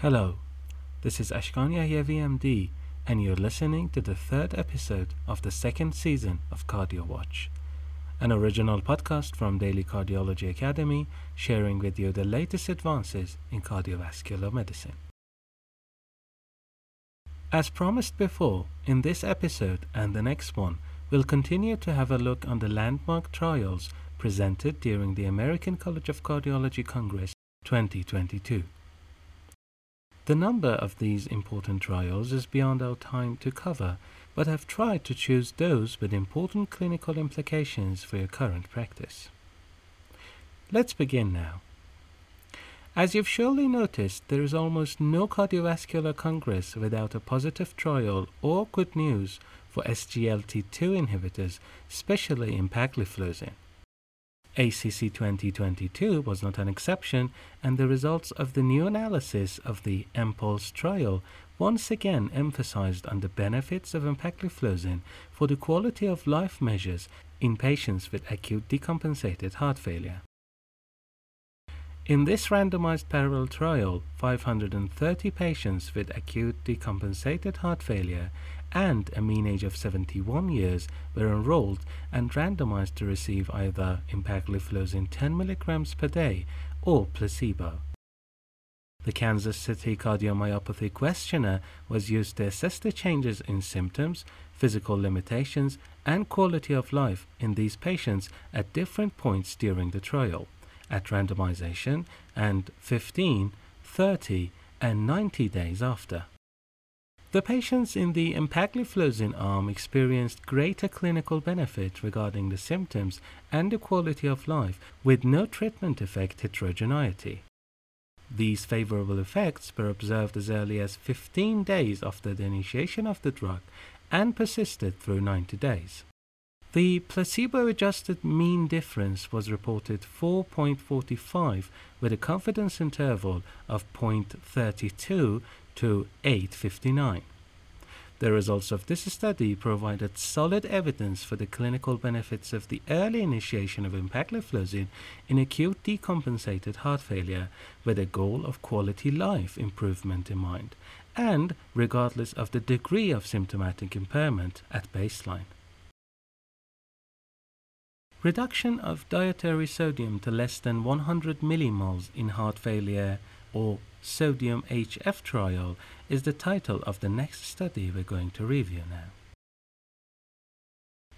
Hello, this is Ashkan Yahyavi MD, and you're listening to the third episode of the second season of Cardio Watch, an original podcast from Daily Cardiology Academy, sharing with you the latest advances in cardiovascular medicine. As promised before, in this episode and the next one, we'll continue to have a look on the landmark trials presented during the American College of Cardiology Congress 2022. The number of these important trials is beyond our time to cover, but I've tried to choose those with important clinical implications for your current practice. Let's begin now. As you've surely noticed, there is almost no cardiovascular congress without a positive trial or good news for SGLT2 inhibitors, especially empagliflozin. ACC 2022 was not an exception, and the results of the new analysis of the EMPULSE trial once again emphasized on the benefits of empagliflozin for the quality of life measures in patients with acute decompensated heart failure. In this randomized parallel trial, 530 patients with acute decompensated heart failure and a mean age of 71 years were enrolled and randomized to receive either empagliflozin 10 mg per day or placebo. The Kansas City Cardiomyopathy Questionnaire was used to assess the changes in symptoms, physical limitations, and quality of life in these patients at different points during the trial, at randomization, and 15, 30, and 90 days after. The patients in the empagliflozin arm experienced greater clinical benefit regarding the symptoms and the quality of life with no treatment effect heterogeneity. These favorable effects were observed as early as 15 days after the initiation of the drug and persisted through 90 days. The placebo adjusted mean difference was reported 4.45 with a confidence interval of 0.32 to 859. The results of this study provided solid evidence for the clinical benefits of the early initiation of empagliflozin in acute decompensated heart failure with a goal of quality life improvement in mind, and regardless of the degree of symptomatic impairment at baseline. Reduction of dietary sodium to less than 100 millimoles in heart failure or Sodium HF trial is the title of the next study we're going to review now.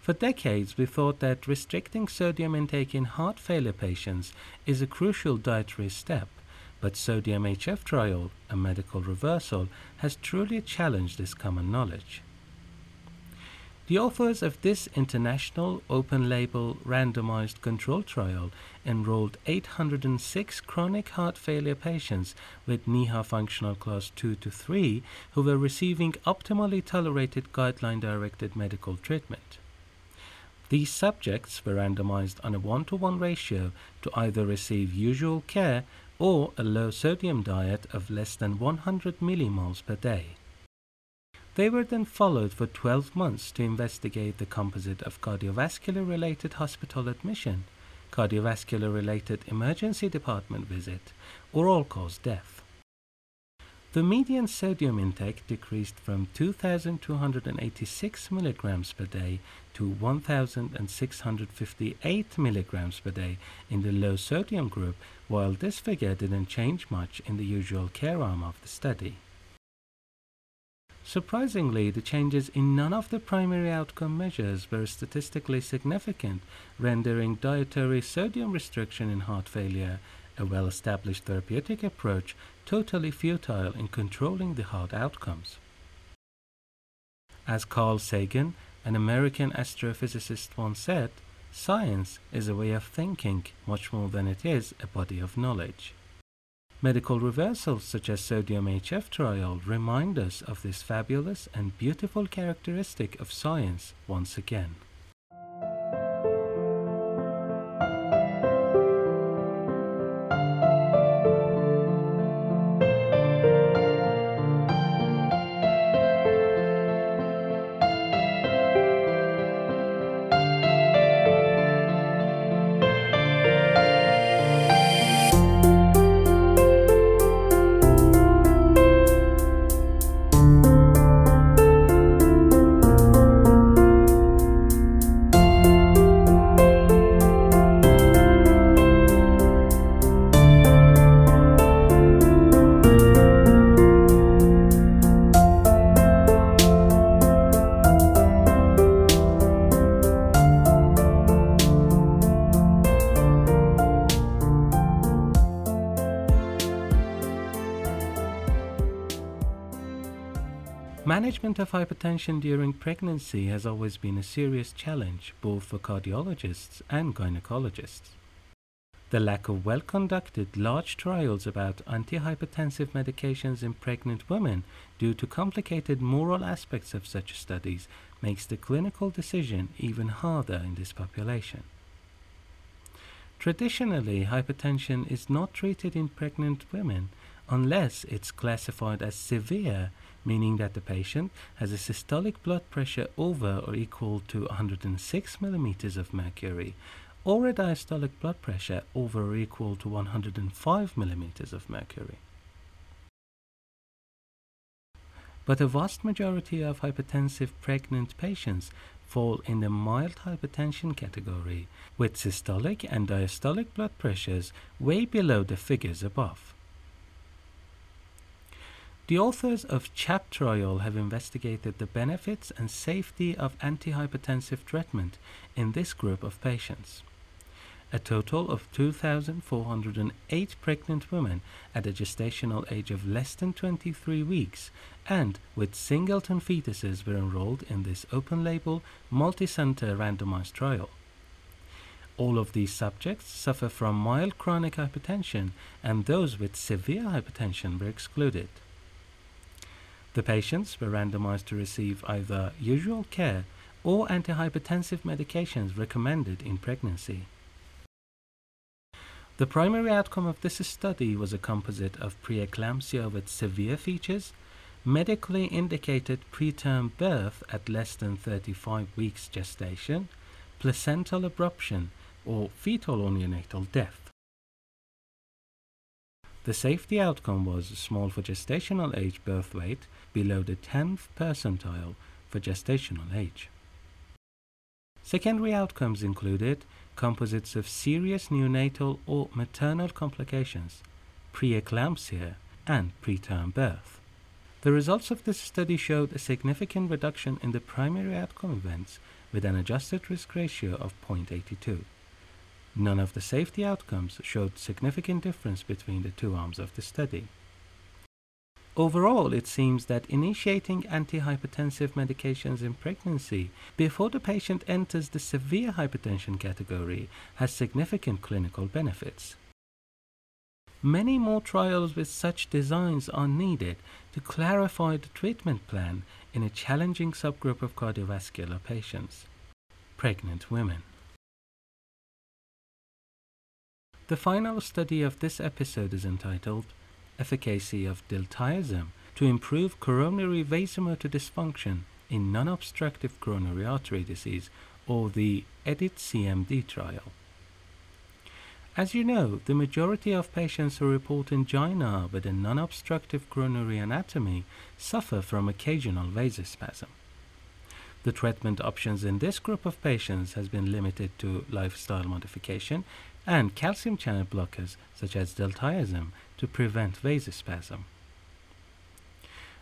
For decades, we thought that restricting sodium intake in heart failure patients is a crucial dietary step, but Sodium HF trial, a medical reversal, has truly challenged this common knowledge. The authors of this international open label randomized control trial enrolled 806 chronic heart failure patients with NYHA functional class 2 to 3 who were receiving optimally tolerated guideline directed medical treatment. These subjects were randomized on a 1 to 1 ratio to either receive usual care or a low sodium diet of less than 100 millimoles per day. They were then followed for 12 months to investigate the composite of cardiovascular related hospital admission, cardiovascular related emergency department visit, or all cause death. The median sodium intake decreased from 2,286 milligrams per day to 1,658 milligrams per day in the low sodium group, while this figure didn't change much in the usual care arm of the study. Surprisingly, the changes in none of the primary outcome measures were statistically significant, rendering dietary sodium restriction in heart failure, a well established therapeutic approach, totally futile in controlling the heart outcomes. As Carl Sagan, an American astrophysicist, once said, science is a way of thinking much more than it is a body of knowledge. Medical reversals such as sodium HF trial remind us of this fabulous and beautiful characteristic of science once again. Management of hypertension during pregnancy has always been a serious challenge both for cardiologists and gynecologists. The lack of well conducted large trials about antihypertensive medications in pregnant women due to complicated moral aspects of such studies makes the clinical decision even harder in this population. Traditionally, hypertension is not treated in pregnant women unless it's classified as severe meaning that the patient has a systolic blood pressure over or equal to 106 millimeters of mercury or a diastolic blood pressure over or equal to 105 millimeters of mercury. But a vast majority of hypertensive pregnant patients fall in the mild hypertension category with systolic and diastolic blood pressures way below the figures above. The authors of CHAP trial have investigated the benefits and safety of antihypertensive treatment in this group of patients. A total of 2,408 pregnant women at a gestational age of less than 23 weeks and with singleton fetuses were enrolled in this open label, multi-center randomized trial. All of these subjects suffer from mild chronic hypertension and those with severe hypertension were excluded. The patients were randomized to receive either usual care or antihypertensive medications recommended in pregnancy. The primary outcome of this study was a composite of preeclampsia with severe features, medically indicated preterm birth at less than 35 weeks gestation, placental abruption, or fetal neonatal death. The safety outcome was small for gestational age birth weight below the 10th percentile for gestational age. Secondary outcomes included composites of serious neonatal or maternal complications, preeclampsia, and preterm birth. The results of this study showed a significant reduction in the primary outcome events with an adjusted risk ratio of 0.82. None of the safety outcomes showed significant difference between the two arms of the study. Overall, it seems that initiating antihypertensive medications in pregnancy before the patient enters the severe hypertension category has significant clinical benefits. Many more trials with such designs are needed to clarify the treatment plan in a challenging subgroup of cardiovascular patients pregnant women. The final study of this episode is entitled Efficacy of Diltiazem to Improve Coronary Vasomotor Dysfunction in Non-Obstructive Coronary Artery Disease or the EDIT CMD trial. As you know, the majority of patients who report angina with a non-obstructive coronary anatomy suffer from occasional vasospasm. The treatment options in this group of patients has been limited to lifestyle modification and calcium channel blockers such as diltiazem to prevent vasospasm.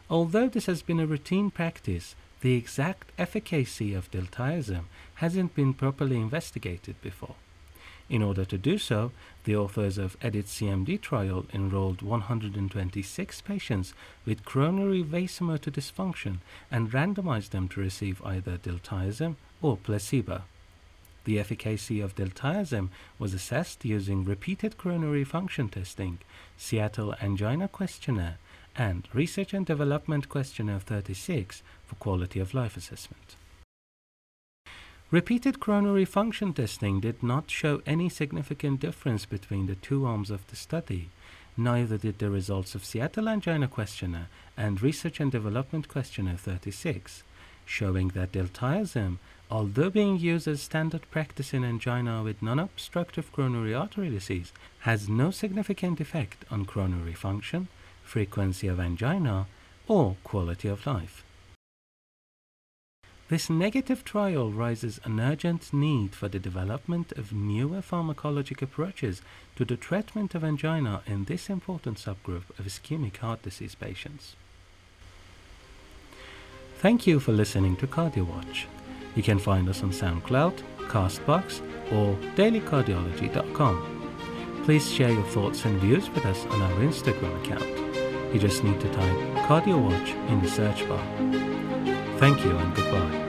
Although this has been a routine practice, the exact efficacy of diltiazem hasn't been properly investigated before. In order to do so, the authors of EDIT CMD trial enrolled 126 patients with coronary vasomotor dysfunction and randomized them to receive either diltiazem or placebo. The efficacy of diltiazem was assessed using repeated coronary function testing, Seattle Angina Questionnaire, and Research and Development Questionnaire 36 for quality of life assessment. Repeated coronary function testing did not show any significant difference between the two arms of the study. Neither did the results of Seattle Angina Questionnaire and Research and Development Questionnaire 36, showing that diltiazem, although being used as standard practice in angina with non-obstructive coronary artery disease, has no significant effect on coronary function, frequency of angina, or quality of life. This negative trial raises an urgent need for the development of newer pharmacologic approaches to the treatment of angina in this important subgroup of ischemic heart disease patients. Thank you for listening to CardioWatch. You can find us on SoundCloud, Castbox, or dailycardiology.com. Please share your thoughts and views with us on our Instagram account. You just need to type CardioWatch in the search bar. Thank you and goodbye.